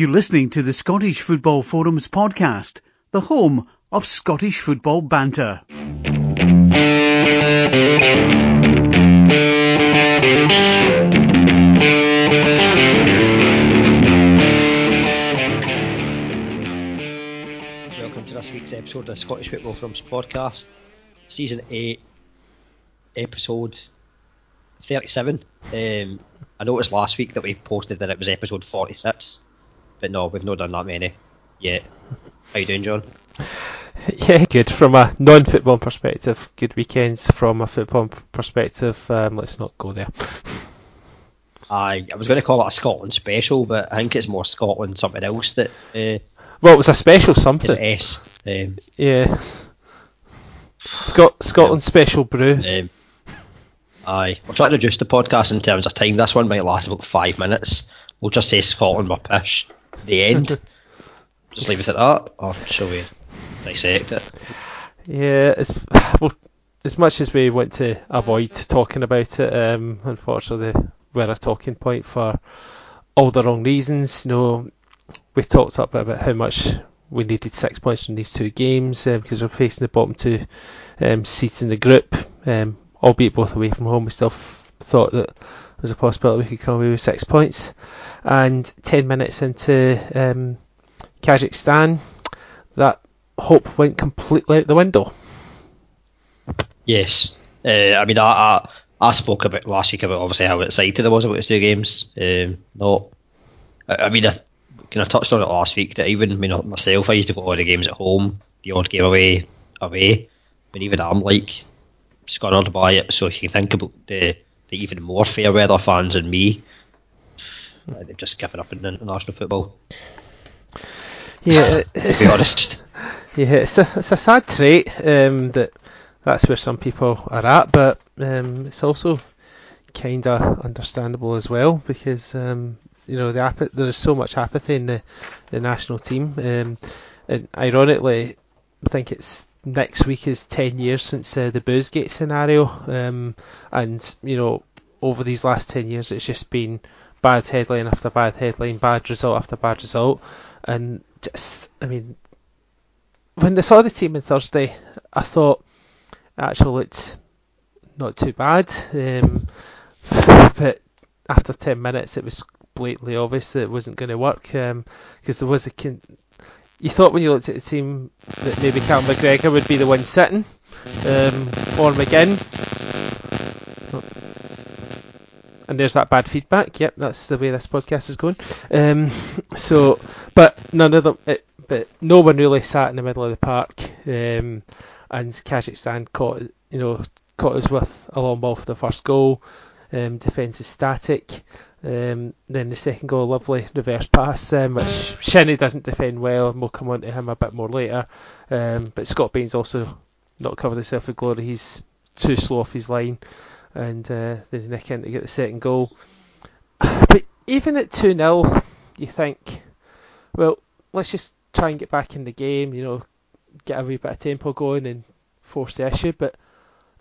You're listening to the Scottish Football Forums podcast, the home of Scottish football banter. Welcome to this week's episode of the Scottish Football Forums podcast, season 8, episode 37. Um, I noticed last week that we posted that it was episode 46, but no, we've not done that many yet. How you doing, John? Yeah, good. From a non-football perspective, good weekends. From a football perspective, um, let's not go there. I I was going to call it a Scotland special, but I think it's more Scotland something else that uh, Well, it was a special something. S. Um, Yeah. Scot- Scotland special brew. um, aye, we're trying to reduce the podcast in terms of time. This one might last about five minutes. We'll just say Scotland were pish. The end. just leave it at that, or shall we dissect it? Yeah, as well, as much as we want to avoid talking about it, um, unfortunately, we're a talking point for all the wrong reasons. You know, we talked up about how much we needed six points from these two games um, because we're facing the bottom two um, seats in the group. Um, albeit both away from home, we still f- thought that there was a possibility we could come away with six points. And ten minutes into um, Kazakhstan, that hope went completely out the window. Yes. Uh, I mean, I, I I spoke about last week about obviously how excited I was about the two games. Um, not, I, I mean, I kind of touched on it last week that even myself, I used to go to all the games at home, the odd game away, away. But even I'm like scunnered by it. So if you think about the the even more fair weather fans than me, they've just given up in international football. Yeah, To it's, be honest. yeah, it's a it's a sad trait um, that that's where some people are at, but um, it's also kind of understandable as well because um, you know the apa- there is so much apathy in the, the national team, um, and ironically, I think it's next week is ten years since uh, the Boozegate scenario, um, and you know over these last ten years it's just been bad headline after bad headline, bad result after bad result, and just I mean when they saw the team on Thursday, I thought actually it's not too bad. Um, but after 10 minutes, it was blatantly obvious that it wasn't going to work because there was a. Con- you thought when you looked at the team that maybe Cal McGregor would be the one sitting, um, or McGinn. And there's that bad feedback. Yep, that's the way this podcast is going. Um, so, but none of them. It, but no one really sat in the middle of the park. Um, and Kazakhstan caught you know caught us with a long ball for the first goal. Um, defence is static. Um, then the second goal, lovely reverse pass, um, which Shinnie doesn't defend well, and we'll come on to him a bit more later. Um, but Scott Bain's also not covered himself with glory. He's too slow off his line, and uh, then nick in to get the second goal. But even at 2 0, you think, well, let's just try and get back in the game, you know, get a wee bit of tempo going and force the issue. But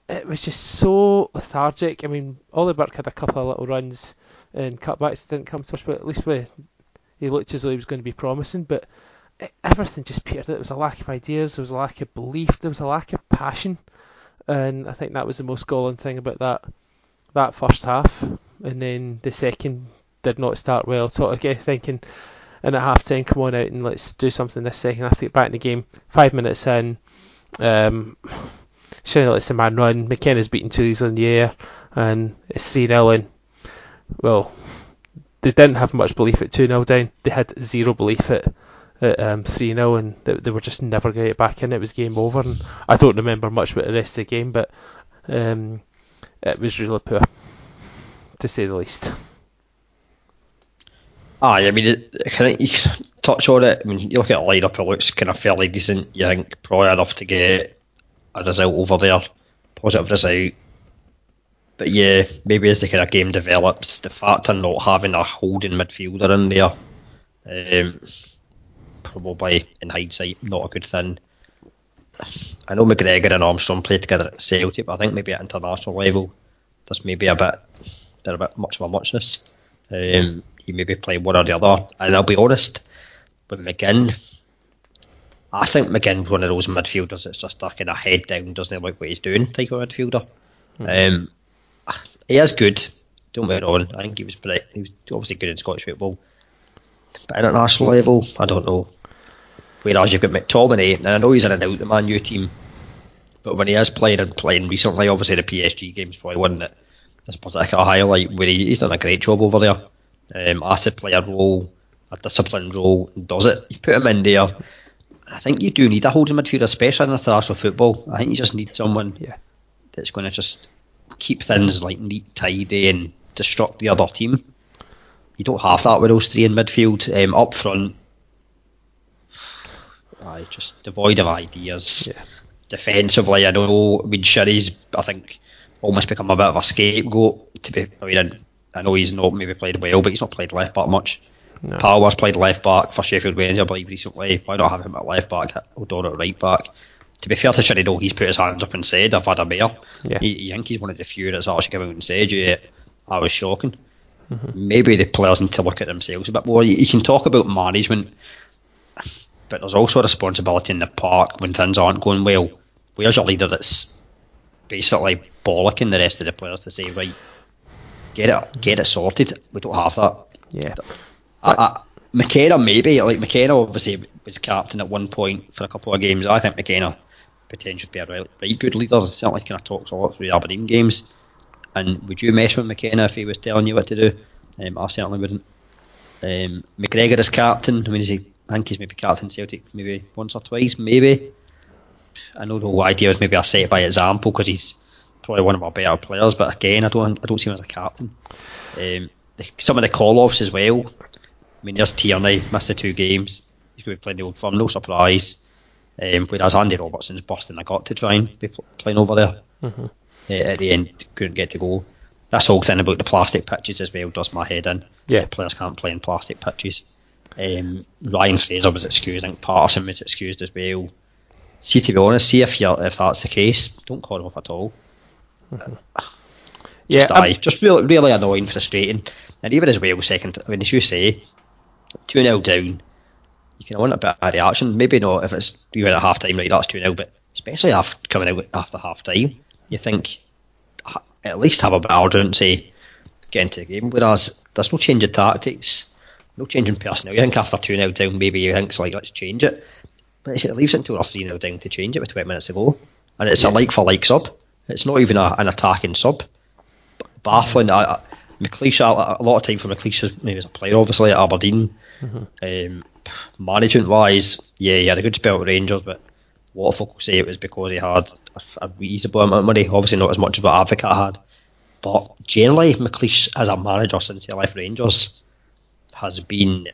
it was just so lethargic. I mean, Ollie Burke had a couple of little runs and cutbacks didn't come to us, but at least we, he looked as though he was going to be promising. But it, everything just petered. There was a lack of ideas, there was a lack of belief, there was a lack of passion. And I think that was the most galling thing about that that first half. And then the second did not start well. So again, thinking, and at half time, come on out and let's do something this second half to get back in the game. Five minutes in, um, Shinnie lets the man run. McKenna's beaten two easily in the air, and it's 3 0 in. Well, they didn't have much belief at 2 0 down. They had zero belief at, at um, 3 0, and they, they were just never going to get back in. It was game over, and I don't remember much about the rest of the game, but um, it was really poor, to say the least. Aye, I mean, it, can I, you touch on it. I mean, you look at a lineup, it looks kind of fairly decent. You think probably enough to get a result over there, positive result. But yeah, maybe as the kind of game develops, the fact of not having a holding midfielder in there, um, probably in hindsight not a good thing. I know McGregor and Armstrong played together at Celtic, but I think maybe at international level, there's maybe a bit, they're a bit much of a muchness. Um, he maybe play one or the other, and I'll be honest, with McGinn, I think McGinn's one of those midfielders that's just a kind of head down, doesn't like what he's doing type of midfielder. Mm. Um, he is good. Don't get me wrong. I think he was pretty, he was obviously good in Scottish football, but at international level, I don't know. Whereas you've got McTominay, and I know he's in and out the Man U team, but when he is playing and playing recently, obviously the PSG game's probably one that is a highlight where he, he's done a great job over there. Um, asked to play a role, a disciplined role, and does it. You put him in there. I think you do need a holding midfielder, especially in international football. I think you just need someone yeah. that's going to just keep things like neat, tidy, and destruct the other team. You don't have that with those three in midfield. Um, up front, I just devoid of ideas. Yeah. Defensively, I know. I mean, Shinnie's, I think, almost become a bit of a scapegoat. To be, I mean, I know he's not maybe played well, but he's not played left back much. No. Power's played left back for Sheffield Wednesday, I believe, recently. Why not have him at left back, O'Donnell at right back? To be fair to Sherry, though, he's put his hands up and said, I've had a mare. Yeah. He, think he's one of the few that's actually come out and said, yeah, I was shocking. Mm-hmm. Maybe the players need to look at themselves a bit more. You, you can talk about management, but there's also a responsibility in the park when things aren't going well. Where's your leader that's basically bollocking the rest of the players to say, right, get it, get it sorted. We don't have that. Yeah. I, I, McKenna maybe like McKenna obviously was captain at one point for a couple of games. I think McKenna potentially be a right, right good leader. Certainly kind of talks a lot through the Aberdeen games. And would you mess with McKenna if he was telling you what to do? Um, I certainly wouldn't. Um, McGregor is captain. I mean, is he? I think he's maybe captain Celtic maybe once or twice, maybe. I know the whole idea is maybe a set it by example because he's probably one of our better players. But again, I don't I don't see him as a captain. Um, some of the call-offs as well. I mean, there's Tierney missed the two games. He's going to be playing the old firm, no surprise. Um, whereas Andy Robertson's busting a gut to try and be playing over there. Mm-hmm. Uh, at the end, couldn't get to go. That's whole thing about the plastic pitches as well does my head in. Yeah, players can't play in plastic pitches. Um, Ryan Fraser was excused. I think Paterson was excused as well. See, to be honest, see if you if that's the case, don't call him up at all. Mm-hmm. yeah, just, just really, really annoying, frustrating, and even as well, second. I mean, as you say, two 0 down, you can want a bit of reaction. Maybe not if it's you at a half time, right? That's two 0 but especially after coming out after half time, you think at least have a bit of urgency get into the game. Whereas there's no change of tactics, no change in personnel. You think after 2 0 down, maybe you think, like, let's change it. But it leaves it until we're 3 0 down to change it with 20 minutes to go. And it's yeah. a like for like sub. It's not even a, an attacking sub. Baffling. Mm-hmm. McLeish, a, a, lot of time for McLeish, maybe as a player, obviously, at Aberdeen. Mm-hmm. Um, management wise, yeah, he had a good spell at Rangers, but a lot of folk say it was because he had a, a reasonable amount of money. Obviously, not as much as what Advocaat had. But generally, McLeish, as a manager since he left Rangers, has been.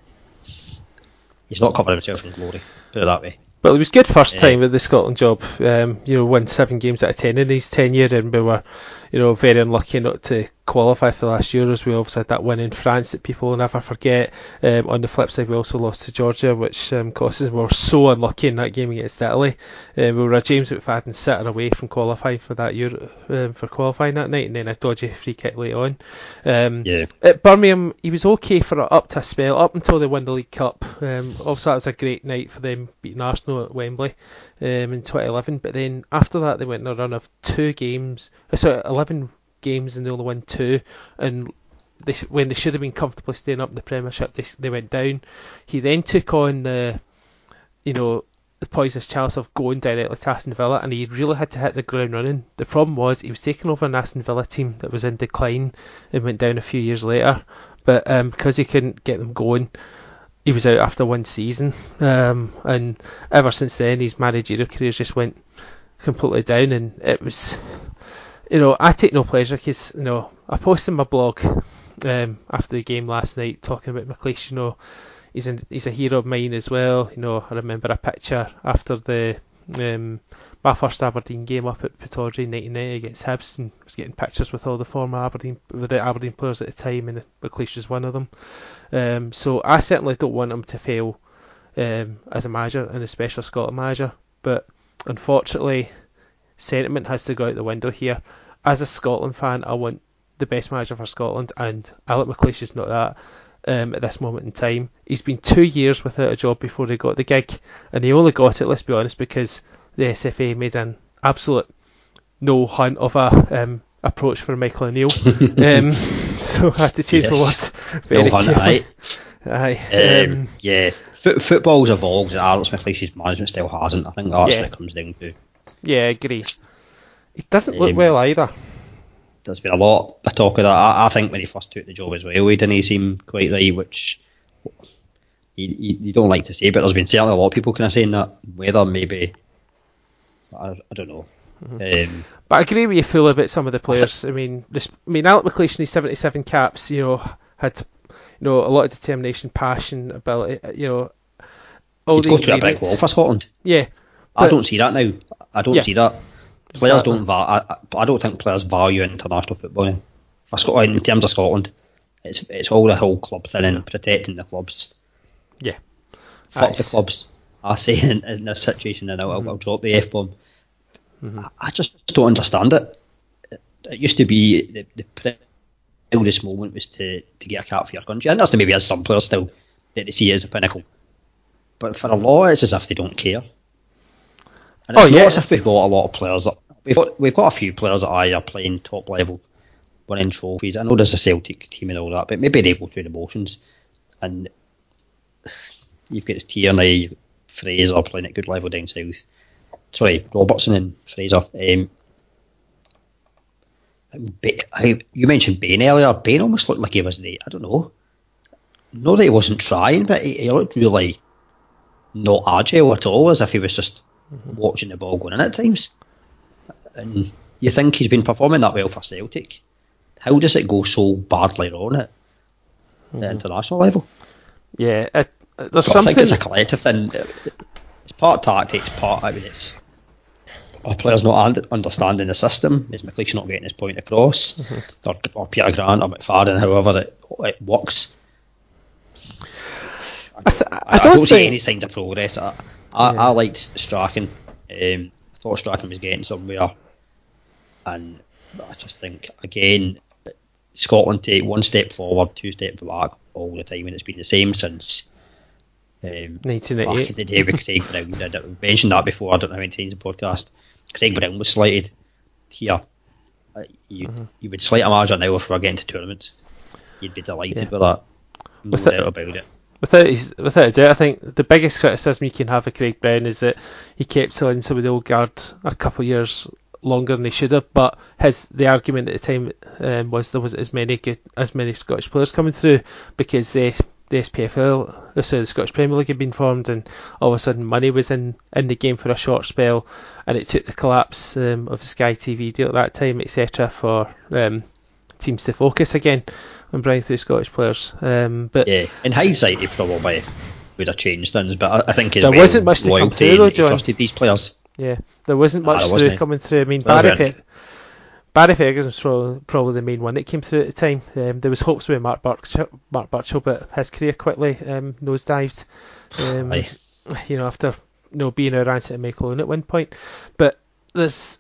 He's not covered himself in glory, put it that way. Well, it was good first time with the Scotland job. Um, you know, won seven games out of ten in his tenure, and we were, you know, very unlucky not to qualify for last year as We obviously had that win in France that people will never forget. Um, on the flip side, we also lost to Georgia, which um, cost us. We were so unlucky in that game against Italy. Um, we were a James McFadden sitter away from qualifying for that Euro, um, for qualifying that night, and then a dodgy free kick late on. Um, yeah. At Birmingham, he was okay for up to a spell, up until they won the League Cup. Um, obviously, that was a great night for them beating Arsenal at Wembley um, in 2011. But then after that, they went on a run of two games. so 11 games and they only won two. And they, when they should have been comfortably staying up in the Premiership, they, they went down. He then took on the, you know, the poisonous chalice of going directly to Aston Villa, and he really had to hit the ground running. The problem was he was taking over an Aston Villa team that was in decline and went down a few years later. But um, because he couldn't get them going, he was out after one season. Um, and ever since then, his managerial career just went completely down, and it was you know, I take no pleasure because, you know, I posted my blog um, after the game last night talking about McLeish, you know, he's, a he's a hero of mine as well. You know, I remember a picture after the um, my first Aberdeen game up at Pittodrie 99 against Hibs and was getting pictures with all the former Aberdeen with the Aberdeen players at the time and McLeish was one of them. Um, so I certainly don't want him to fail um, as a manager and especially a Scotland manager. But unfortunately, sentiment has to go out the window here. As a Scotland fan, I want the best manager for Scotland, and Alec McLeish is not that. um, at this moment in time. He's been two years without a job before he got the gig, and he only got it, let's be honest, because the SFA made an absolute no hunt of a um, approach for Michael O'Neill. um, so I had to change Yes. my words. No hunt, aye. Aye. Um, Um, yeah, Foot, football's evolved. and Alex McLeish's management still hasn't. I think that's Yeah. what it comes down to. Yeah, I agree. It doesn't look Um, well either. There's been a lot of talk of that. I, I think when he first took the job as well, he didn't seem quite right, which you, you, you don't like to say, but there's been certainly a lot of people kind of saying that. Whether maybe, I, I don't know. Mm-hmm. Um, But I agree with you fully about some of the players. I mean, this, I mean, Alec McLeish in his 77 caps, you know, had you know a lot of determination, passion, ability. You know, all the go to a big wall for Scotland. Yeah, I don't see that now. I don't Yeah. see that. Players Exactly. don't. Va- I, I- don't think players value international football now. For Scotland, in terms of Scotland, it's it's all the whole club thing and protecting the clubs. yeah. Fuck Aye. the clubs. I say in, in this situation, and I'll, I'll, I'll drop the f bomb. Mm-hmm. I, I just don't understand it. It, it used to be the, the proudest moment was to, to get a cap for your country. And that's maybe as some players still that they see it as a pinnacle. But for a lot, it's as if they don't care. And it's Oh, yeah. not as if we've got a lot of players that we've got. We've got a few players that are playing top level, winning trophies. I know there's a Celtic team and all that, but maybe they go through the motions. And you've got Tierney, Fraser playing at good level down south. Sorry, Robertson and Fraser. Um, you mentioned Bain earlier. Bain almost looked like he was the I don't know. Not that he wasn't trying, but he, he looked really not agile at all, as if he was just Mm-hmm. watching the ball going in at times. And you think he's been performing that well for Celtic? How does it go so badly wrong at the mm-hmm. international level? Yeah, it, there's So something. I think it's a collective thing. It's part tactics, part I mean it's our players not understanding the system. Is McLeish not getting his point across, mm-hmm. or, or Peter Grant or McFadden, however it, it works. I don't, I, I don't don't see any signs of progress. I, I, Yeah. I liked Strachan. Um, I thought Strachan was getting somewhere, and I just think again Scotland take one step forward, two steps back all the time, and it's been the same since. Um, back 1988. in the day with Craig Brown. Did. We mentioned that before. I don't know how many times in the podcast. Craig Brown was slighted here. Uh, you Mm-hmm. you would slight a manager now if we were getting to tournaments. You'd be delighted Yeah. with that. No With it- doubt about it. Without, without a doubt, I think the biggest criticism you can have of Craig Brown is that he kept on some of the old guard a couple of years longer than he should have. But his the argument at the time um, was there wasn't as many good as many Scottish players coming through because the the SPFL, the Scottish Premier League had been formed, and all of a sudden money was in, in the game for a short spell, and it took the collapse um, of the Sky TV deal at that time, etc., for um, teams to focus again on bringing through Scottish players. Um, but Yeah. In hindsight, he probably would have changed things, but I, I think There wasn't much to come through though, John. trusted these players. Yeah, there wasn't Ah, much there through coming through. I mean, Well, Barry, then. Fer- Barry Ferguson was probably, probably the main one that came through at the time. Um, there was hopes with Mark Burchill, Mark Burchill, but his career quickly um, nosedived. Um, you know, after you know being a rancid and Michael at one point. But this,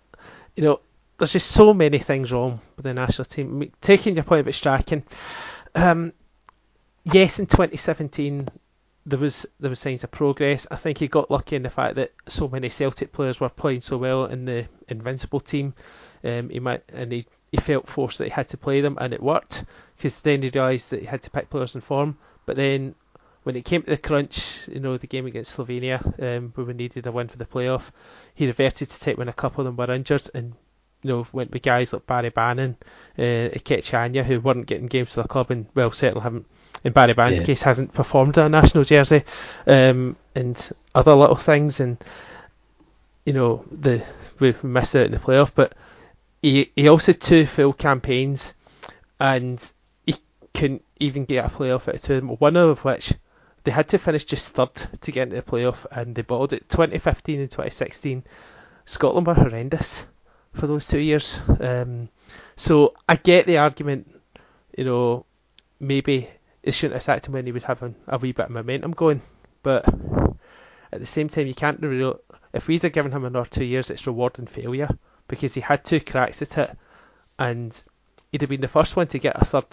you know, there's just so many things wrong with the national team. Taking your point about Strachan, um, yes, in 2017 there was there was signs of progress. I think he got lucky in the fact that so many Celtic players were playing so well in the Invincible team. Um, he might and he, he felt forced that he had to play them, and it worked because then he realised that he had to pick players in form. But then when it came to the crunch, you know, the game against Slovenia, um, where we needed a win for the playoff, he reverted to take when a couple of them were injured and you know, went with guys like Barry Bannan, uh, Ikechi Anya, who weren't getting games for the club and, well, certainly haven't, in Barry Bannan's Yeah. case, hasn't performed in a national jersey, um, and other little things. And, you know, the we missed out in the playoff, but he, he also had two full campaigns and he couldn't even get a playoff out of two them, one of which they had to finish just third to get into the playoff and they bottled it. 2015 and 2016, Scotland were horrendous for those two years. Um, so I get the argument, you know, maybe it shouldn't have sacked him when he was having a wee bit of momentum going, but at the same time, you can't really. If we'd have given him another two years, it's rewarding failure because he had two cracks at it, and he'd have been the first one to get a third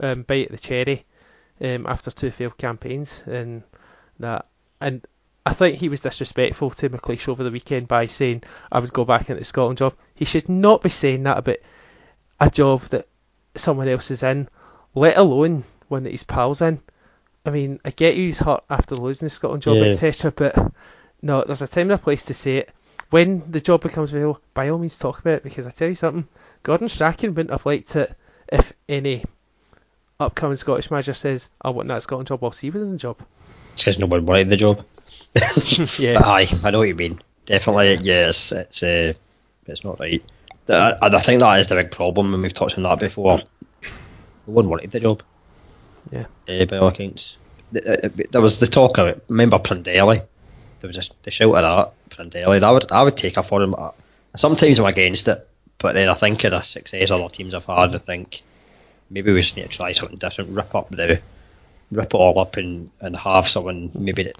um, bite at the cherry um, after two failed campaigns, and that, and I think he was disrespectful to McLeish over the weekend by saying I would go back into the Scotland job. He should not be saying that about a job that someone else is in, let alone one that his pals in. I mean, I get you he's hurt after losing the Scotland job, Yeah. etc. But no, there's a time and a place to say it. When the job becomes available, by all means talk about it because I tell you something, Gordon Strachan wouldn't have liked it if any upcoming Scottish manager says, I want that Scotland job whilst he was in the job. Because no one wanted the job. Yeah. Aye, I know what you mean. Definitely, yes, it's uh, it's not right. Uh, And I think that is the big problem, and we've touched on that before. No one wanted the job. Yeah. Uh, by all accounts. Th- uh, There was the talk of it. Remember Prandelli? There was just the shout of that Prandelli. That would I would take her for him. Uh, Sometimes I'm against it, but then I think of the success other teams have had. I think maybe we just need to try something different. Rip up the rip it all up and, and have someone maybe that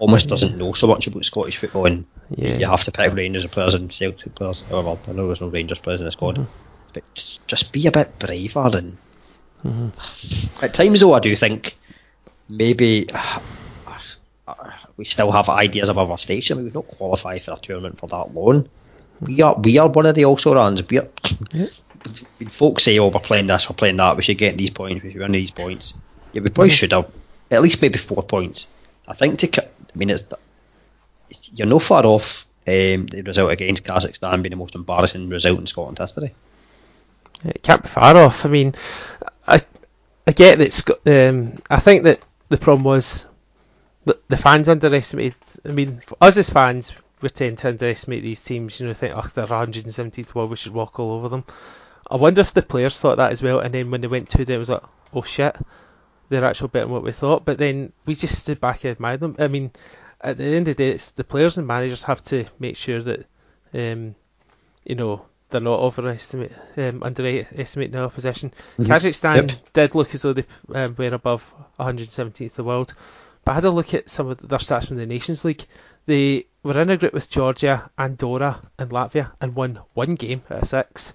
almost doesn't know so much about Scottish football and Yeah. you have to pick Rangers players and Celtic players. However, I know there's no Rangers players in the squad, mm-hmm. but just, be a bit braver and mm-hmm. at times though I do think maybe we still have ideas of our station. I mean, we've not qualified for a tournament for that long. We are we are one of the also runs. We are, when folks say, "Oh, we're playing this, we're playing that. We should get these points. We should win these points." Yeah, we probably mm-hmm. should have at least maybe four points. I think to. I mean, it's you're no far off um, the result against Kazakhstan being the most embarrassing result in Scotland history. It can't be far off. I mean, I I get that. Um, I think that the problem was the, the fans underestimated. I mean, for us as fans, we tend to underestimate these teams. You know, think, oh, they're 117th world, we should walk all over them. I wonder if the players thought that as well, and then when they went to it, it was like, oh shit, they're actually better than what we thought. But then we just stood back and admired them. I mean, at the end of the day, it's the players and managers have to make sure that, um, you know, they're not overestimate, um, underestimating the opposition. Kazakhstan Yep. did look as though they um, were above 117th in the world, but I had a look at some of their stats from the Nations League. They were in a group with Georgia, Andorra, and Latvia, and won one game out of six.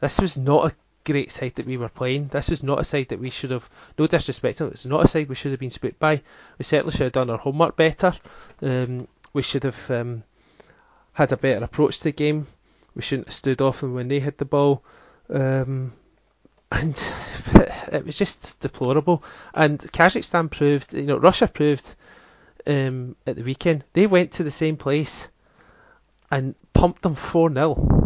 This was not a great side that we were playing. This was not a side that we should have. No disrespect to them, it's not a side we should have been spooked by. We certainly should have done our homework better. Um, we should have um, had a better approach to the game. We shouldn't have stood off them when they had the ball. Um, and it was just deplorable. And Kazakhstan proved, you know, Russia proved um, at the weekend they went to the same place and pumped them four 0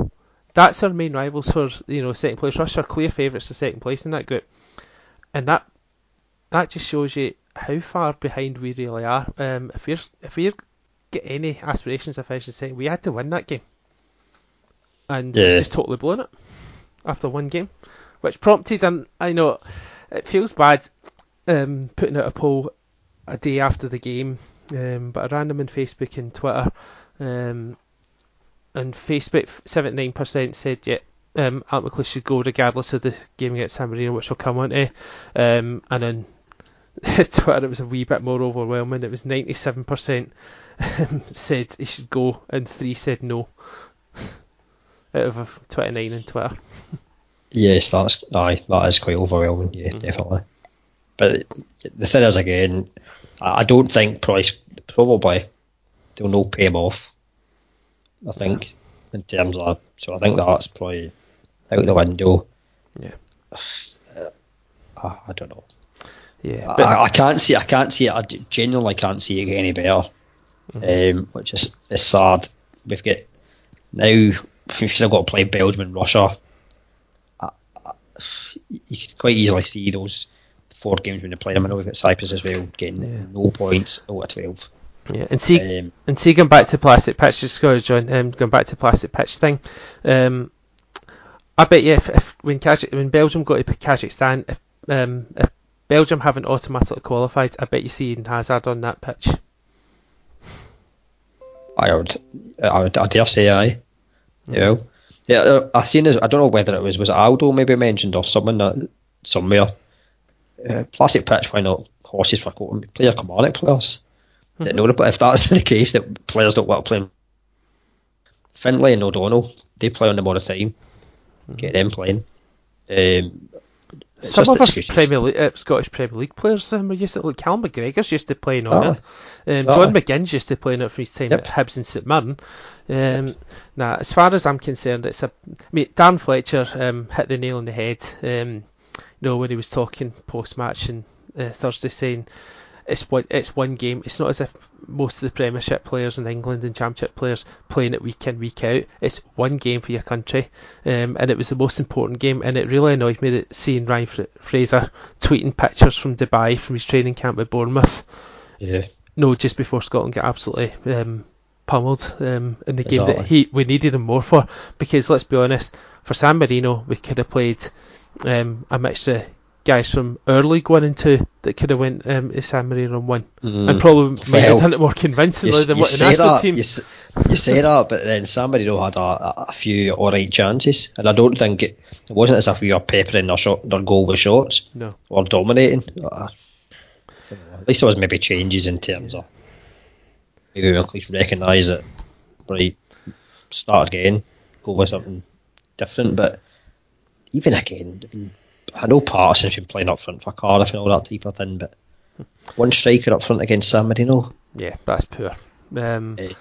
That's our main rivals for you know second place. Russia are clear favourites to second place in that group, and that that just shows you how far behind we really are. Um, if we're if we're get any aspirations of finishing second, we had to win that game, and Yeah. just totally blown it after one game, which prompted and I know it feels bad um, putting out a poll a day after the game, um, but I ran them on Facebook and Twitter. Um, and Facebook, seventy nine percent said yeah, um, Ant McLeish should go regardless of the game against San Marino, which we'll come on to. Um, and on Twitter, it was a wee bit more overwhelming. It was ninety seven percent said he should go, and three said no. Out of twenty nine on Twitter. Yes, that's aye, that is quite overwhelming. Yeah, definitely. But the thing is, again, I I don't think Price probably they'll not pay him off. I think in terms of so I think that's probably out the window. Yeah. I, I don't know. Yeah, I- but I, I can't see. I can't see it. I genuinely can't see it get any better. Um, which is is sad. We've got now. We've still got to play Belgium and Russia. I, you could quite easily see those four games when they play them. I know we've got Cyprus as well, getting Yeah. no points out of twelve. Yeah, and see, Um, And see, going back to plastic pitch, just go, John, um, going back to plastic pitch thing. Um, I bet you if, if when Kazakh, when Belgium go to Kazakhstan, if um, if Belgium haven't automatically qualified, I bet you see Eden Hazard on that pitch. I would, I would, I dare say aye. You know, yeah. uh, I seen this. I don't know whether it was was it Aldo maybe mentioned or someone that somewhere. Uh, plastic pitch, why not horses for? Player commonic players. That know, but if that's the case, that players don't want to play. Findlay and O'Donnell, they play on them all the time. Get them playing. Um, Some of us. Premier League, uh, Scottish Premier League players um, used to like Cal McGregor's used to playing on Aye. it. Um. John McGinn's used to playing it for his time Yep. at Hibs and St Mirren. Um, Now, as far as I'm concerned, it's a. I mean, Dan Fletcher um, hit the nail on the head. Um, you know when he was talking post match and uh, Thursday saying it's one it's one game. It's not as if most of the Premiership players in England and Championship players playing it week in week out. It's one game for your country, um, and it was the most important game. And it really annoyed me that seeing Ryan Fra- Fraser tweeting pictures from Dubai from his training camp at Bournemouth. Yeah. No, just before Scotland got absolutely um, pummeled um, in the game that he we needed him more for. Because let's be honest, for San Marino, we could have played um, a mixture guys from our league one and two that could have went um, to San Marino and won, Mm. and probably might have Well, done it more convincingly You, than you what the national that, team. You, s- you say that, but then somebody though had a, a a few alright chances, and I don't think it, it wasn't as if we were peppering their shot, their goal with shots No, or dominating. Uh, at least there was maybe changes in terms of maybe we at least recognise it. Right, start again, go with something different. But even again, I, mean, I know Paterson's been playing up front for Cardiff and all that type of thing, but one striker up front against San Marino. yeah, that's poor. Um, Eh.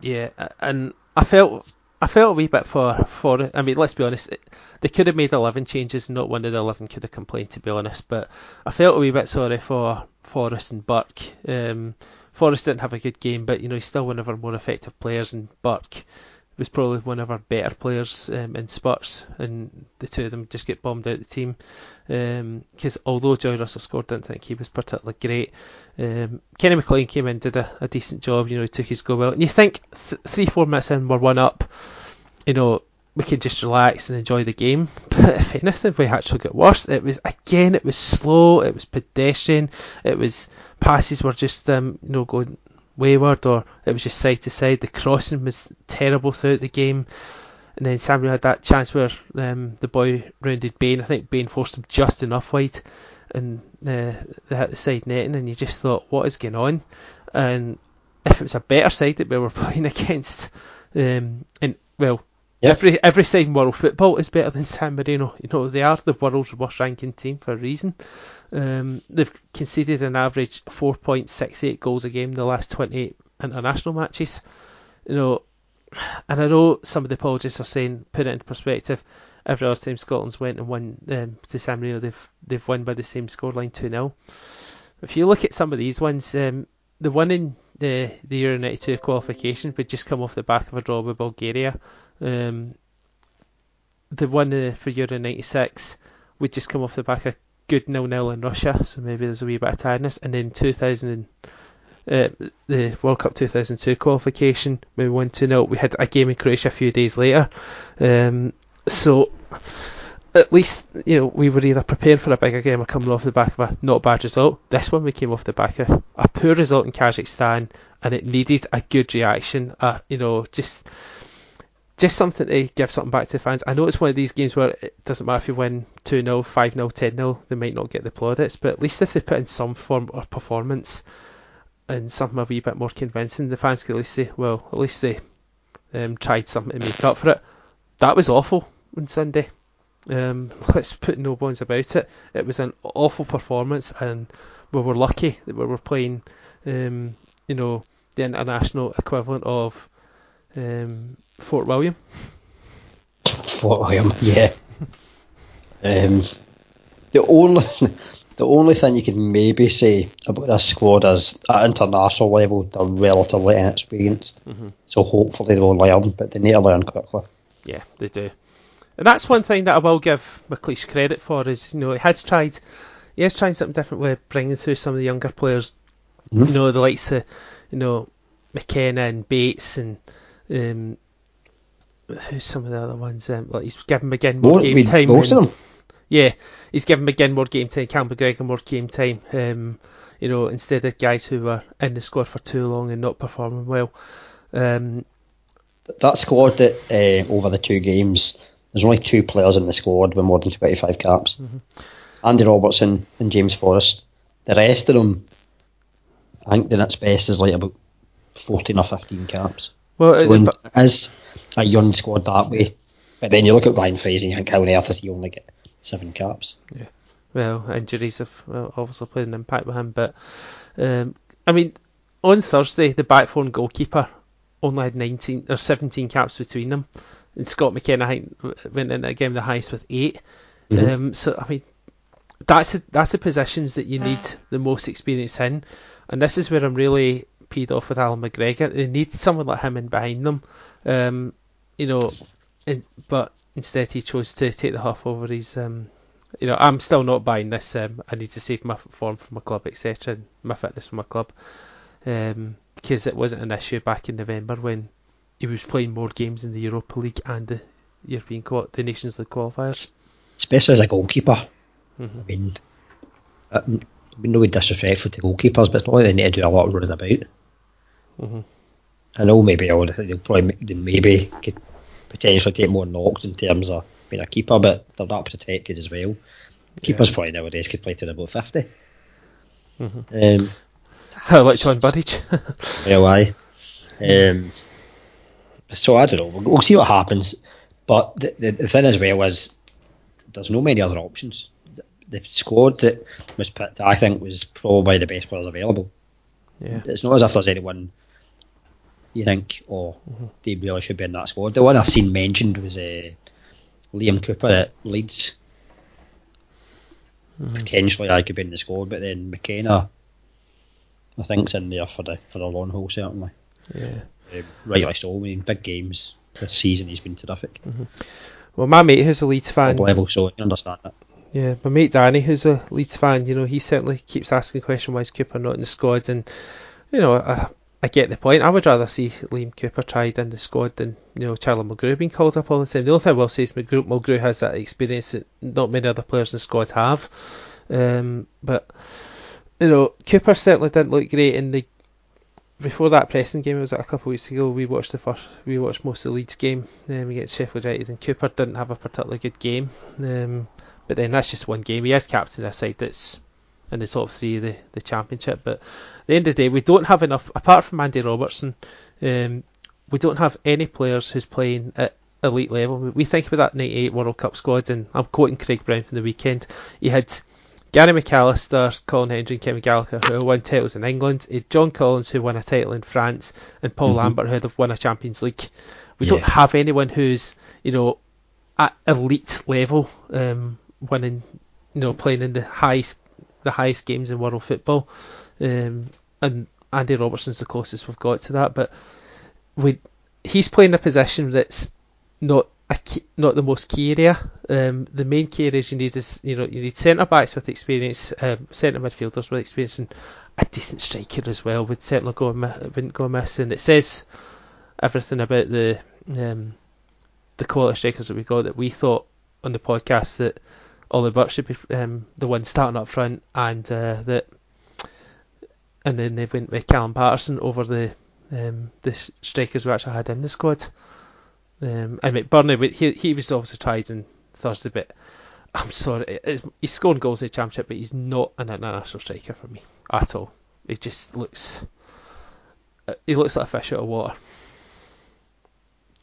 yeah, and I felt I felt a wee bit for for it. I mean, let's be honest, it, they could have made eleven changes, not one of the eleven could have complained, to be honest. But I felt a wee bit sorry for Forrest and Burke. Um, Forrest didn't have a good game, but you know he's still one of our more effective players, and Burke was probably one of our better players um, in Spurs, and the two of them just get bombed out the team. Because although Johnny Russell scored, didn't think he was particularly great. Um, Kenny McLean came in, did a, a decent job. You know, he took his goal well, and you think th- three, four minutes in, we're one up. You know, we can just relax and enjoy the game. But if anything, we actually got worse. It was again, it was slow, it was pedestrian, it was passes were just um, you know going wayward, or it was just side to side. The crossing was terrible throughout the game. And then Samuel had that chance where um, the boy rounded Bain. I think Bain forced him just enough wide, and uh, they hit the side netting. And you just thought, what is going on? And if it was a better side that we were playing against, um, and well, Yeah. every every in world football is better than San Marino. You know they are the world's worst ranking team for a reason. Um, they've conceded an average 4.68 goals a game in the last 28 international matches. You know, and I know some of the apologists are saying, put it into perspective, every other time Scotland's went and won um, to San Marino, they've they've won by the same scoreline 2 0. If you look at some of these ones, um, the one in the the Euro 92 qualification would just come off the back of a draw with Bulgaria. Um, the one uh, for Euro 96 would just come off the back of good nil nil in Russia, so maybe there's a wee bit of tiredness. And then 2000, uh, the World Cup 2002 qualification, we won 2 0. We had a game in Croatia a few days later. Um, so at least you know we were either preparing for a bigger game or coming off the back of a not bad result. This one we came off the back of a poor result in Kazakhstan, and it needed a good reaction. Uh, you know, just just something to give something back to the fans. I know it's one of these games where it doesn't matter if you win 2 0, 5 0, 10 0, they might not get the plaudits, but at least if they put in some form of performance and something a wee bit more convincing, the fans can at least say, well, at least they um, tried something to make up for it. That was awful on Sunday. Um, let's put no bones about it. It was an awful performance, and we were lucky that we were playing, um, you know, the international equivalent of um, Fort William. Fort William, yeah. Um, the only the only thing you can maybe say about this squad is at international level they're relatively inexperienced, so hopefully they'll learn, but they need to learn quickly. Yeah, they do. And that's one thing that I will give McLeish credit for is, you know, he has tried, he has tried something different with bringing through some of the younger players. Mhm. You know, the likes of, you know, McKenna and Bates and um, who's some of the other ones? Um, like he's given McGinn more Mo- game time. most than- of them. yeah, he's given McGinn more game time, Cam McGregor more game time. Um, you know, instead of guys who were in the squad for too long and not performing well. Um, That squad that uh, over the two games, there's only two players in the squad with more than 25 caps. Andy Robertson and James Forrest. The rest of them, I think the next best is like about 14 or 15 caps. Well, So but- as a young squad that way, But then you look at Ryan Fraser and you think, how on earth does he only get seven caps? Yeah. Well, injuries have well, obviously played an impact with him, but um, I mean, on Thursday, the back four and goalkeeper only had 19 or 17 caps between them, and Scott McKenna I think, went in again the highest with 8 Mhm. Um, so I mean, that's the, that's the positions that you need the most experience in, and this is where I'm really peed off with Allan McGregor. They need someone like him in behind them, um, you know, and, but instead he chose to take the huff over his. Um, you know, I'm still not buying this. Um, I need to save my form for my club, etc., and my fitness for my club, um, because it wasn't an issue back in November when he was playing more games in the Europa League and the European qual- the Nations League qualifiers. Especially as a goalkeeper. Mhm. I mean, I mean, no disrespectful to goalkeepers, but it's not like they need to do a lot of running about. Mhm. I know maybe all they'll probably they maybe could potentially take more knocks in terms of being a keeper, but they're not protected as well. Keepers probably nowadays could play to about 50 Mhm. Um, I like John Burridge. well, aye. Um, so I don't know. We'll, we'll see what happens. But the, the, the thing as well is there's no many other options. The, squad that was picked, I think, was probably the best players available. yeah. It's not as if there's anyone you think, oh, they really should be in that squad. The one I've seen mentioned was uh, Liam Cooper at Leeds. Potentially, I could be in the squad, but then McKenna, I think's in there for the for the long haul certainly. Yeah. Um, rightly so. I mean, big games this season, he's been terrific. Well, my mate who's a Leeds fan, level, so I understand that. Yeah, my mate Danny, who's a Leeds fan, you know, he certainly keeps asking the question why is Cooper not in the squad, and you know, I, I get the point. I would rather see Liam Cooper tried in the squad than you know Charlie Mulgrew being called up all the time. The only thing I will say is Mulgrew, Mulgrew has that experience that not many other players in the squad have. Um, but you know, Cooper certainly didn't look great in the before that pressing game. It was a couple of weeks ago. We watched the first, we watched most of the Leeds game um, against Sheffield United, and Cooper didn't have a particularly good game. Um, but then that's just one game. He is captain of a side that's in the top three of the, the championship. But at the end of the day, we don't have enough, apart from Andy Robertson, um, we don't have any players who's playing at elite level. We think about that 98 World Cup squad, and I'm quoting Craig Brown from the weekend. He had Gary McAllister, Colin Hendry, and Kevin Gallagher, who won titles in England. He had John Collins, who won a title in France, and Paul Mhm. Lambert, who had won a Champions League. We Yeah. don't have anyone who's, you know, at elite level, um, winning, you know, playing in the highest, the highest games in world football. Um, and Andy Robertson's the closest we've got to that, but we, he's playing a position that's not key, not the most key area. Um, the main key areas you need is, you know, you need centre backs with experience, um, centre midfielders with experience, and a decent striker as well would certainly go wouldn't go amiss. And it says everything about the um, the quality strikers that we got that we thought on the podcast that Ollie Burke should be um, the one starting up front, and uh, that, and then they went with Callum Paterson over the um, the strikers we actually had in the squad. Um, and McBurnie, he he was obviously tried on Thursday, but I'm sorry, he's scoring goals in the championship, but he's not an international striker for me at all. He just looks, uh, he looks like a fish out of water.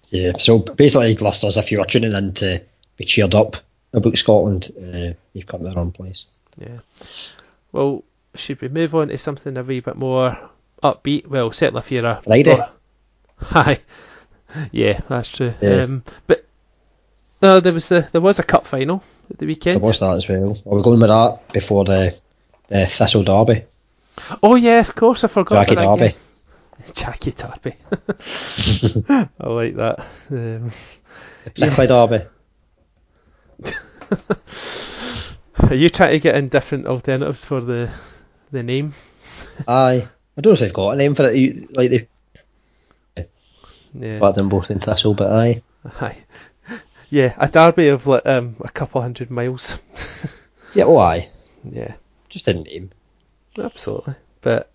Yeah, so basically, listeners, if you were tuning in to be cheered up about Scotland, uh, you've come to the wrong place. Yeah. Well, should we move on to something a wee bit more upbeat? Well, certainly if you're a Friday. oh, Hi. Yeah, that's true. Yeah. Um, but no, there was a there was a cup final at the weekend. watched that as well. Are we going with that before the the Thistle Derby? Oh yeah, of course I forgot. Jackie Derby. game. Jackie Derby. I like that. Um, Bickley Derby. are you trying to get in different alternatives for the the name? Aye. I don't know if they've got a name for it. you- Like they Yeah. put them both in Thistle, but aye. Aye. Yeah, a derby of like um a couple hundred miles. Yeah, oh aye. yeah. Just a name. Absolutely. But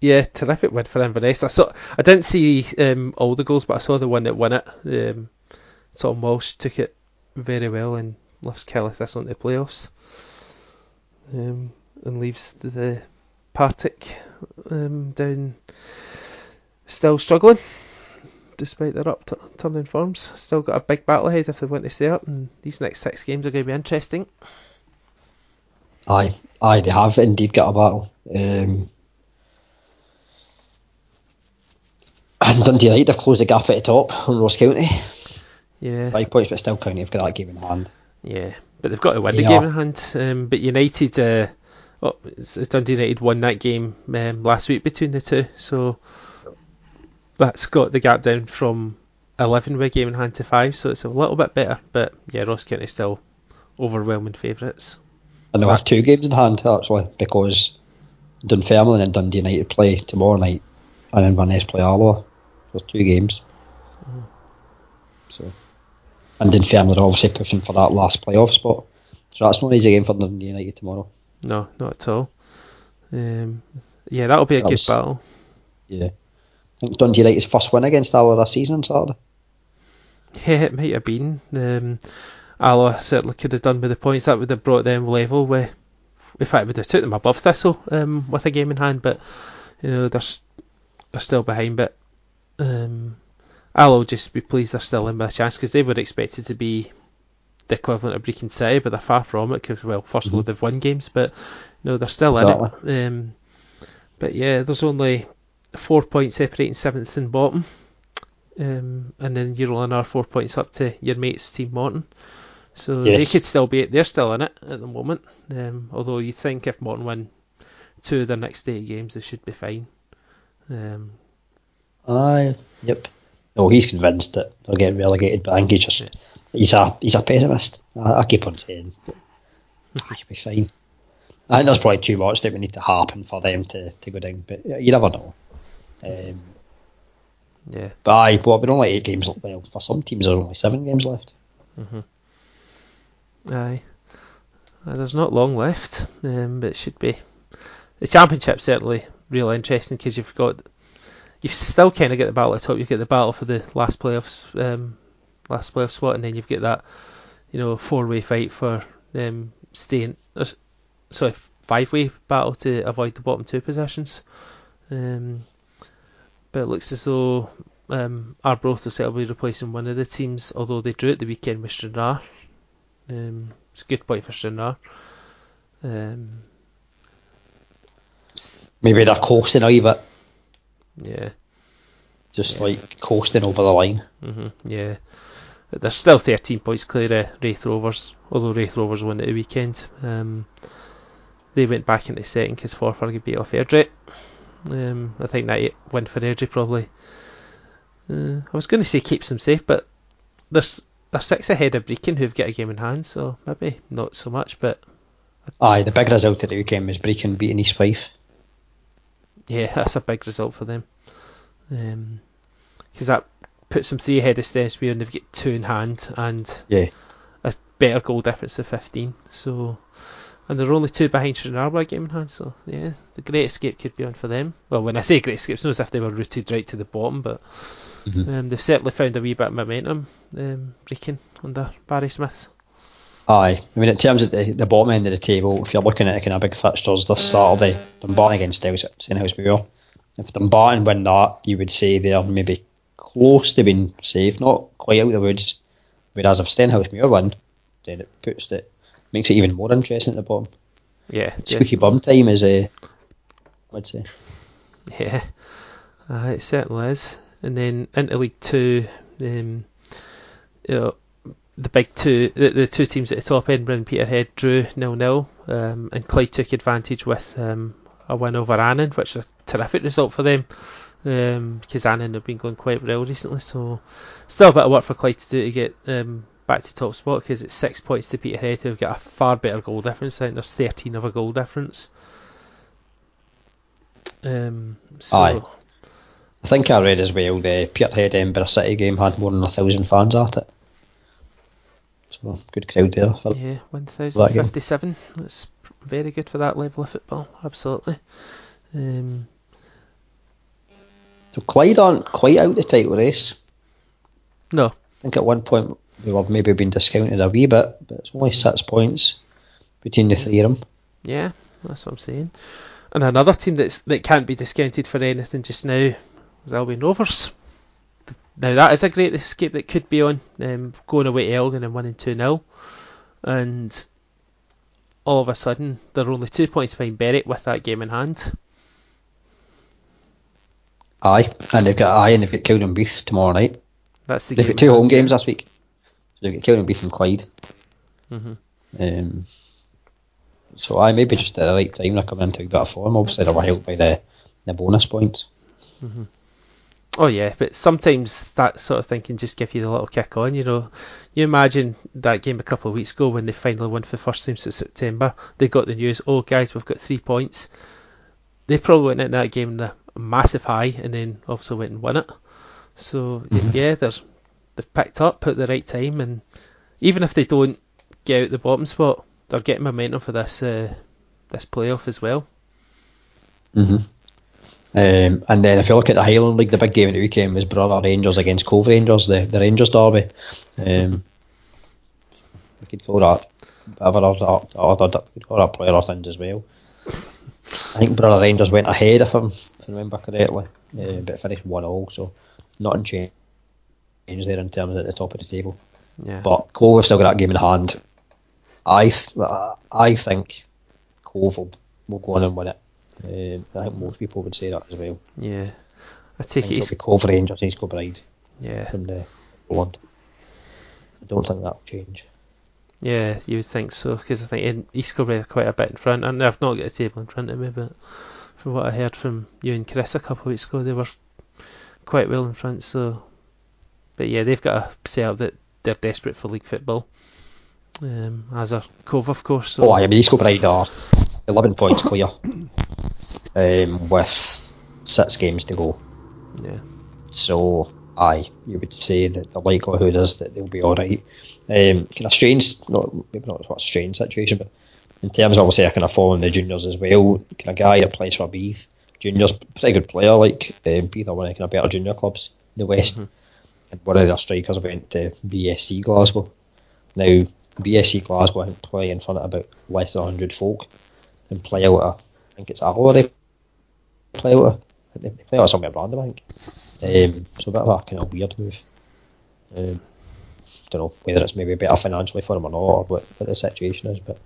yeah, terrific win for Inverness. I saw I didn't see um, all the goals, but I saw the one that won it. Um, Tom Walsh took it very well and lifts Caley Thistle into the playoffs. Um, and leaves the, the Partick um, down still struggling. despite their upturning forms. Still got a big battle ahead if they want to stay up, and these next six games are going to be interesting. Aye, aye, they have indeed got a battle. Um, and Dundee United have closed the gap at the top on Ross County. Yeah. Five points, but still County have got that game in hand. Yeah, but they've got to win Yeah. the game in hand. Um, but United, uh, oh, it's- Dundee United won that game um, last week between the two, so that's got the gap down from 11 with a game in hand to 5, so it's a little bit better. But yeah, Ross County still overwhelming favourites. And they'll have two games in hand, actually, because Dunfermline and Dundee United play tomorrow night, and then Inverness play Alloa. There's two games. So, And Dunfermline are obviously pushing for that last playoff spot. So that's not an easy game for Dundee United tomorrow. No, not at all. Um, yeah, that'll be a That good was- battle. Yeah. I think Dundee United's first win against Alloa this season on Saturday. Yeah, it might have been. Um, Alloa certainly could have done with the points. That would have brought them level with. In fact, it would have took them above Thistle um, with a game in hand, but you know they're they're still behind. But um, Will just be pleased they're still in with a chance because they were expected to be the equivalent of Brechin City, but they're far from it. Because well, 1st of all, Mhm. they've won games, but no, they're still in it. Um, but yeah, there's only four points separating seventh and bottom. Um, and then you're only another four points up to your mates Team Morton. So Yes. they could still be they're still in it at the moment. Um, although you think if Morton win two of their next eight games they should be fine. Um, Aye. Yep. Oh, he's convinced that they'll get relegated, but I think he's just Yeah. he's a he's a pessimist. I, I keep on saying, "Ah, you'll be fine. I think there's probably too much that would need to happen for them to, to go down, but you never know. Um, yeah. but aye, well, we're only eight games. Well, for some teams, there's only seven games left. Aye. Uh, there's not long left, um, but it should be. The championship certainly real interesting because you've got you've still kind of get the battle at the top. You've got the battle for the last playoffs, um, last playoff spot, and then you've got that you know four way fight for um, staying. Uh, sorry, five way battle to avoid the bottom two positions. Um, but it looks as though um, Arbroath will certainly be replacing one of the teams, although they drew at the weekend with Stranraer. Um, it's a good point for Stranraer. Um, Maybe they're wee bit, yeah, just Yeah. like coasting over the line. hmm yeah. They're still 13 points clear of Raith Rovers, although Raith Rovers won at the weekend. Um, they went back into second because Forfar beat off Airdrie. Um, I think that win for Airdrie probably. Uh, I was going to say keeps them safe, but there's they're six ahead of Brechin who've got a game in hand, so maybe not so much. But Aye, the big result of the weekend was Brechin beating East Fife. Yeah, that's a big result for them. Because that puts them three ahead of Stensby and they've got two in hand and Yeah. a better goal difference of 15. So, and they're only two behind Stranraer by game in hand. So, yeah, the great escape could be on for them. Well, when I say great escape, it's not as if they were rooted right to the bottom, but Mhm. um, they've certainly found a wee bit of momentum, um, Brechin under Barry Smith. Aye, I mean, in terms of the, the bottom end of the table, if you're looking at kind of big fixtures this Saturday, Dumbarton against Stenhousemuir. If Dumbarton win that, you would say they're maybe close to being safe, not quite out of the woods. Whereas if Stenhousemuir win, then it puts it makes it even more interesting at the bottom. Yeah, Squeaky bum time is a, I'd say. Yeah, uh, it certainly is. And then into League Two, um, you know, the big two, the, the two teams at the top, Edinburgh and Peterhead, drew nil nil, um, and Clyde took advantage with um, a win over Annan, which is a terrific result for them. Um, because Annan have been going quite well recently, so still a bit of work for Clyde to do to get um, back to top spot because it's six points to Peterhead who've got a far better goal difference. I think there's 13 of a goal difference. Um, so Aye. I think I read as well the Peterhead Edinburgh City game had more than a thousand fans at it. So good crowd there. Yeah, 1,057. That's very good for that level of football, absolutely. Um, So Clyde aren't quite out of the title race. no, I think at one point they were maybe been discounted a wee bit, but it's only six points between the three of them. yeah, that's what I'm saying. And another team that's that can't be discounted for anything just now is Albion Rovers. Now that is a great escape that could be on um, going away to Elgin and winning two 0 and all of a sudden they're only two points behind Berwick with that game in hand. Aye, and they've got aye, and they've got Cowdenbeath tomorrow night. That's the They've got two home games this week. So they've got Cowdenbeath and Clyde. hmm Um, so I maybe just at the right time they're coming into a bit of form. Obviously they were helped by the the bonus points. Oh yeah, but sometimes that sort of thing can just give you the little kick on. You know, you imagine that game a couple of weeks ago when they finally won for the first time since September. They got the news, oh guys, we've got three points. They probably went in that game in a massive high, and then obviously went and won it. So Mhm. yeah, they're they've picked up at the right time, and even if they don't get out the bottom spot, they're getting momentum for this uh, this playoff as well. Mm-hmm. Um, and then if you look at the Highland League, the big game of the weekend was Brora Rangers against Cove Rangers, the, the Rangers derby. Um, we could call that other other other we could call that player things as well. I think Brora Rangers went ahead if, I'm, if I remember correctly, uh, but finished one all, so nothing changed there in terms of at the top of the table. Yeah, But Cove have still got that game in hand. I th- I think Cove will, will go on and win it. Um, I think most people would say that as well. yeah. I I take think it. He's, Cove Rangers and East Kilbride yeah, from the one. I don't think that'll change. Yeah, you would think so, because I think in East Kilbride are quite a bit in front, and I've not got a table in front of me, but from what I heard from you and Chris a couple of weeks ago, they were quite well in front. So, but yeah, they've got a setup that they're desperate for league football, um, as are Cove, of course. So Oh, I mean, East Kilbride are 11 points clear um, with six games to go. yeah, So, aye, you would say that the likelihood is that they'll be alright. Um, kind of strange, not maybe not a strange situation, but in terms of obviously I kind of following the juniors as well, kind of guy that plays for Beith, juniors, pretty good player, like um, Beith are one of the kind of better junior clubs in the West. And one of their strikers went to BSC Glasgow. Now, BSC Glasgow I think play in front of about less than 100 folk and play out I think it's Alloa they play out. They play out of somewhere random, I think. Um, so a bit of a kind of weird move. Um, don't know whether it's maybe better financially for them or not, or what, what the situation is, but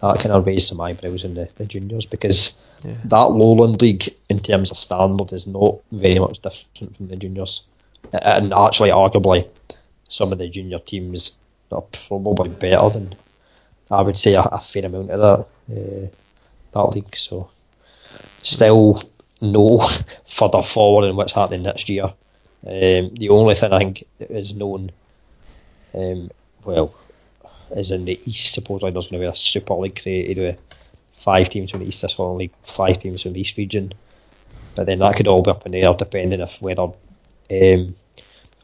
that kind of raised some eyebrows in the, the juniors because yeah, that lowland league in terms of standard is not very much different from the juniors, and actually, arguably, some of the junior teams are probably better than I would say a, a fair amount of that uh, that league. So, still no further forward in what's happening next year. Um, the only thing I think is known, um, well, is in the east. Supposedly there's going to be a super league created with five teams from the east, this one league, five teams from the east region. But then that could all be up in the air depending if whether um,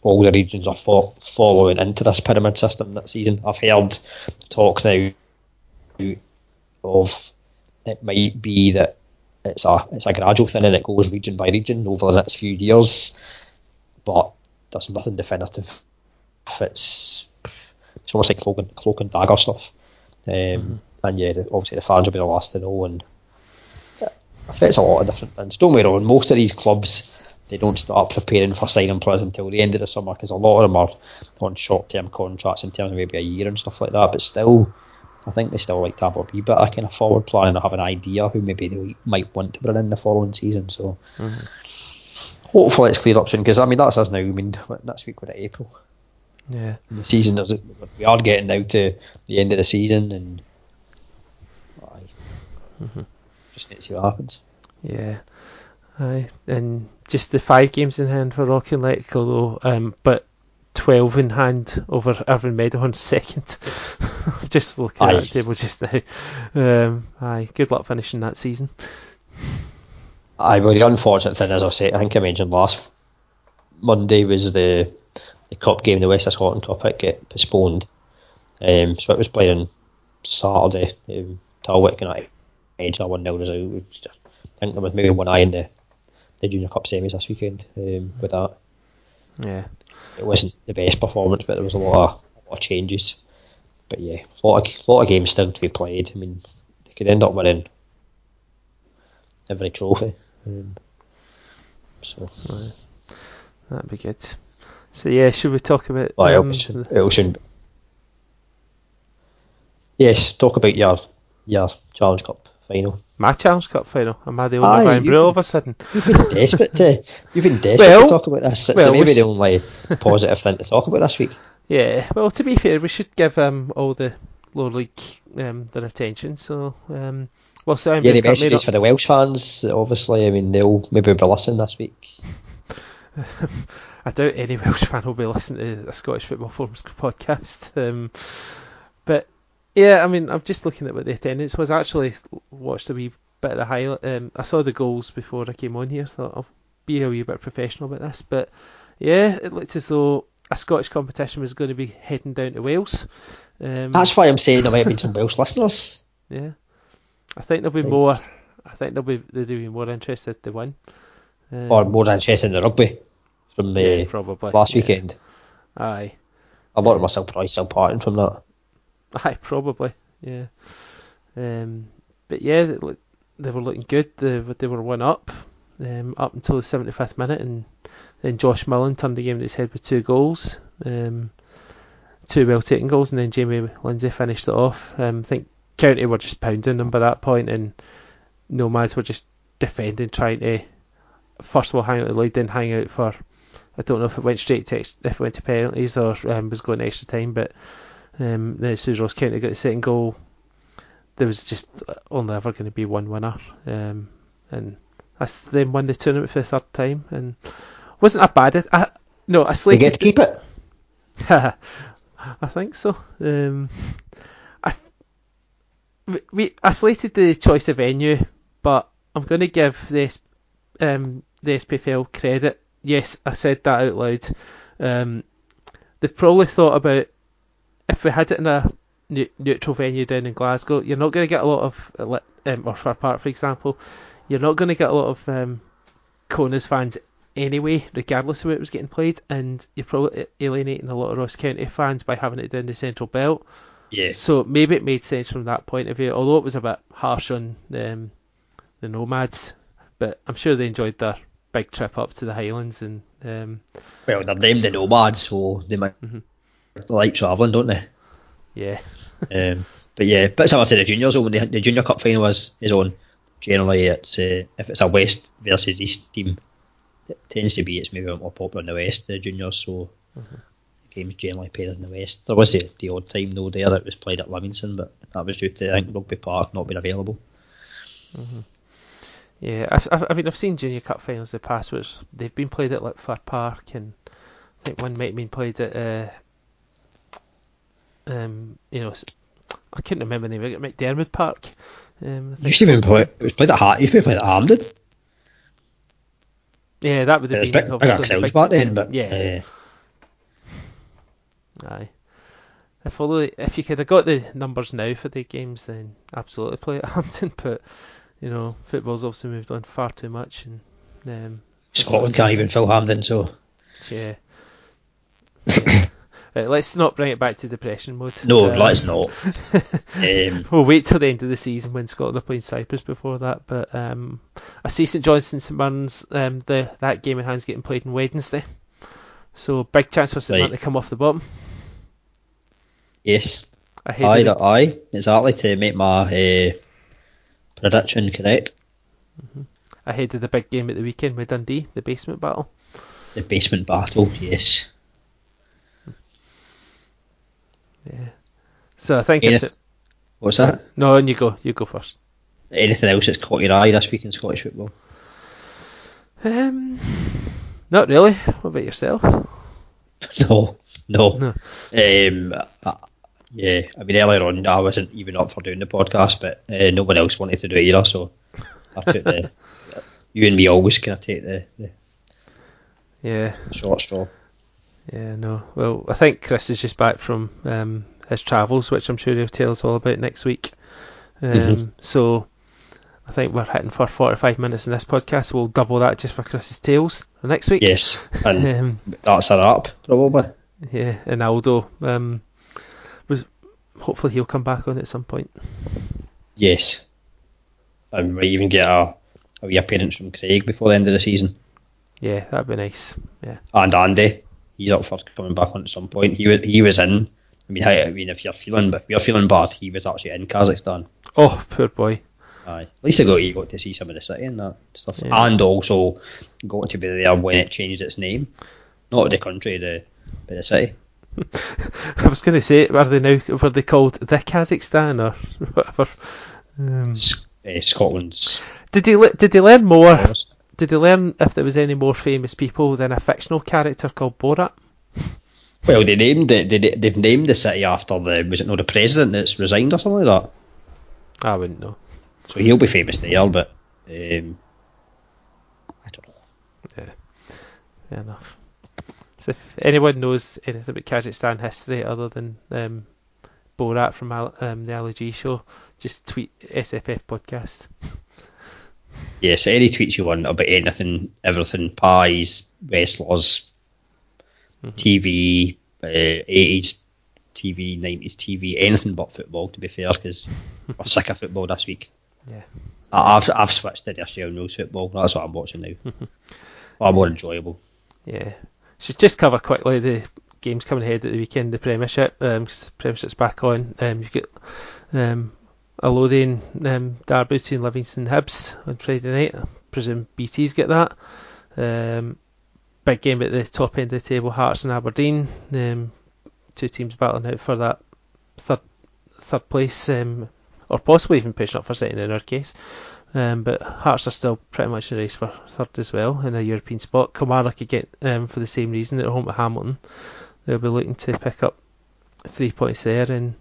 all the regions are fo- following into this pyramid system that season. I've heard talk now of it might be that it's a it's a gradual thing and it goes region by region over the next few years, but there's nothing definitive. It's it's almost like cloak and, cloak and dagger stuff. Um, And yeah, the, obviously the fans will be the last to know, and it affects a lot of different things. Don't get me wrong, most of these clubs they don't start preparing for signing players until the end of the summer because a lot of them are on short term contracts in terms of maybe a year and stuff like that. But still, I think they still like to have a wee bit of kind of forward planning and have an idea who maybe they might want to bring in the following season. So hopefully it's cleared up soon because I mean that's us now. I mean next week we're at April. yeah. The season is we are getting now to the end of the season and aye, just need to see what happens. Yeah. Aye. And just the five games in hand for Rock Athletic, although, um, but 12 in hand over Irvine Meadowhorn second. just looking Aye. at the table just now. Um, aye. Good luck finishing that season. Aye, well, the unfortunate thing, as I say, I think I mentioned last Monday was the the cup game, the West of Scotland Cup, it get postponed. Um, so it was played on Saturday. Um, Talwick and I edged that one nil just- I think there was maybe one eye in the, the Junior Cup semis this weekend um, with that. Yeah. It wasn't the best performance, but there was a lot of, a lot of changes. But yeah, a lot of, lot of games still to be played. I mean, they could end up winning every trophy. Um, so Aye. That'd be good. So yeah, should we talk about? Well, um, it should, it should Yes, talk about your your Challenge Cup final. My Challenge Cup final? Am I the only Ryan you all of a sudden? You've been desperate to you've been desperate Well- to talk about this. It's well, maybe the only positive thing to talk about this week. Yeah. Well, to be fair, we should give um all the lower league um their attention. So um, well, Simon Yeah, the may messages for the Welsh fans, obviously. I mean, they'll maybe be listening this week. I doubt any Welsh fan will be listening to the Scottish Football Forums podcast. Um, yeah, I mean, I'm just looking at what the attendance was. I actually watched a wee bit of the highlight. Um, I saw the goals before I came on here. Thought I'll be a wee bit professional about this. But yeah, it looked as though a Scottish competition was going to be heading down to Wales. Um, That's why I'm saying there might have been some Welsh listeners. yeah, I think there'll be Thanks. more. I think they'll be they'll be more interested to win. Um, or more interested in the rugby from the yeah, probably last yeah. weekend. Aye. A lot of myself probably still parting from that. Aye, probably. Yeah. Um, but yeah, they, they were looking good. They, they were one up um, up until the 75th minute, and then Josh Mullin turned the game on its head with two goals, um, two well taken goals, and then Jamie Lindsay finished it off. Um, I think County were just pounding them by that point, and Nomads were just defending, trying to first of all hang out the lead, then hang out for. I don't know if it went straight to ex- if it went to penalties or um, was going extra time, but um, then as soon as Ross County got the second goal, there was just only ever going to be one winner, um, and that's them won the tournament for the third time, and wasn't that bad. I, no, I They slated. get to keep it. I think so. Um, I we, we I slated the choice of venue, but I'm going to give this um, the SPFL credit. Yes, I said that out loud. Um, they've probably thought about if we had it in a neu- neutral venue down in Glasgow, you're not going to get a lot of um, or Fir Park, for example, you're not going to get a lot of um, Connah's fans anyway, regardless of where it was getting played, and you're probably alienating a lot of Ross County fans by having it down the central belt. Yes. So maybe it made sense from that point of view, although it was a bit harsh on um, the Nomads. But I'm sure they enjoyed their big trip up to the Highlands and um, Well, they're named the Nomads, so they might Mhm. Like travelling, don't they? yeah, Um, but yeah, but similar to the juniors, though, when the, the junior cup final is, is on, generally it's uh, if it's a west versus east team, it tends to be it's maybe a more popular in the west, the juniors, so Mm-hmm. the games generally played in the west. There was the, the odd time though there that it was played at Livingston, but that was due to I think Rugby Park not being available. Mhm. yeah. I've, I've, I mean, I've seen Junior Cup finals in the past, which they've been played at like Fir Park, and I think one might have been played at, uh, um, you know, I couldn't remember the name. of it, McDiarmid Park. Um, I used to be played, it was played at Hart, it used to be played at Hampden. yeah, that would have was been big, bigger obviously the crowds big- back then, but yeah. uh, Aye. If only if you could have got the numbers now for the games, then absolutely play at Hampden. But you know, football's obviously moved on far too much, and um, Scotland can't even fill Hampden, so yeah. yeah. Right, let's not bring it back to depression mode. no, Uh, let's not. Um, We'll wait till the end of the season when Scotland are playing Cyprus before that. But um, I see St Johnstone St um, the that game in hand's getting played on Wednesday, so big chance for St Right. To come off the bottom. yes, aye, that, aye, exactly to make my uh, prediction correct. ahead of the big game at the weekend with Dundee, the basement battle. The basement battle, yes. Yeah. So I think Yeah. it's What's that? no, and you go, you go first. Anything else that's caught your eye this week in Scottish football? Um, not really. What about yourself? No, no. No. Um, uh, yeah, I mean earlier on I wasn't even up for doing the podcast, but uh, no one else wanted to do it either, so I took the. You and me always kind of take the, the Yeah, short straw. Yeah, no. Well, I think Chris is just back from um, his travels, which I'm sure he'll tell us all about next week. Um, Mhm. So I think we're hitting for 45 minutes in this podcast. We'll double that just for Chris's tales for next week. Yes, and Um, that's a wrap probably. yeah, and Aldo. Um, was hopefully he'll come back on at some point. Yes, and we might even get a, a wee appearance from Craig before the end of the season, Yeah, that'd be nice. Yeah. and Andy. He's up for coming back on at some point. He was he was in. I mean, I, I mean, if you're feeling if you're feeling bad, he was actually in Kazakhstan. Oh, poor boy. Aye. At least I got you got to see some of the city and that stuff, Yeah. and also got to be there when it changed its name, not the country, the but the city. I was going to say, are they now? Were they called the Kazakhstan or whatever? Um, uh, Scotland's. did he? Did he learn more? Did he learn if there was any more famous people than a fictional character called Borat? Well, they named it. They, they've named the city after the was it not the president that's resigned or something like that. I wouldn't know. So he'll be famous there, but um, I don't know. Yeah, fair enough. So if anyone knows anything about Kazakhstan history other than um, Borat from um, the Ali G show, just tweet SFF podcast. Yeah, so any tweets you want about anything, everything, pies, wrestlers, TV, uh, 80s TV, 90s TV, anything but football, to be fair, because we're sick of football this week. Yeah. I- I've, I've switched to the Australian rules football. That's what I'm watching now. Far more enjoyable. Yeah. Should just cover quickly the games coming ahead at the weekend, the Premiership. Um, 'cause the Premiership's back on. Um, you've got um, a Lothian um, Derby between Livingston and Hibs on Friday night. I presume BT's get that. Um, big game at the top end of the table, Hearts and Aberdeen. Um, two teams battling out for that third third place, um, or possibly even pushing up for second in our case. Um, but Hearts are still pretty much in the race for third as well in a European spot. Kilmarnock could get um, for the same reason at home at Hamilton. They'll be looking to pick up three points there. And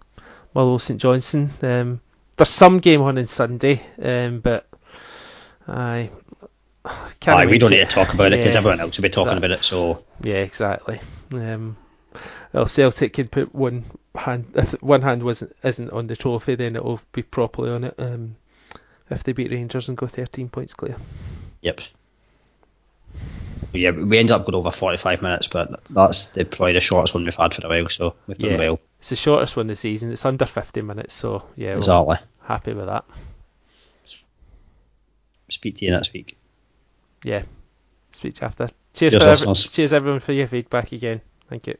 Motherwell St Johnstone. Um, there's some game on on Sunday, um, but I can't Aye, we don't need to talk about it because Yeah, everyone else will be talking exactly. about it. So Yeah, exactly. Um, well, Celtic can put one hand if one hand wasn't isn't on the trophy, then it will be properly on it. Um, if they beat Rangers and go 13 points clear. Yep. Yeah, we ended up going over 45 minutes, but that's the, probably the shortest one we've had for a while, so we've done Yeah. well. It's the shortest one this season. It's under 50 minutes, so yeah, we're Exactly. happy with that. Speak to you next week. Yeah. Speak to you after. Cheers, Cheers, for every- cheers everyone for your feedback again. Thank you.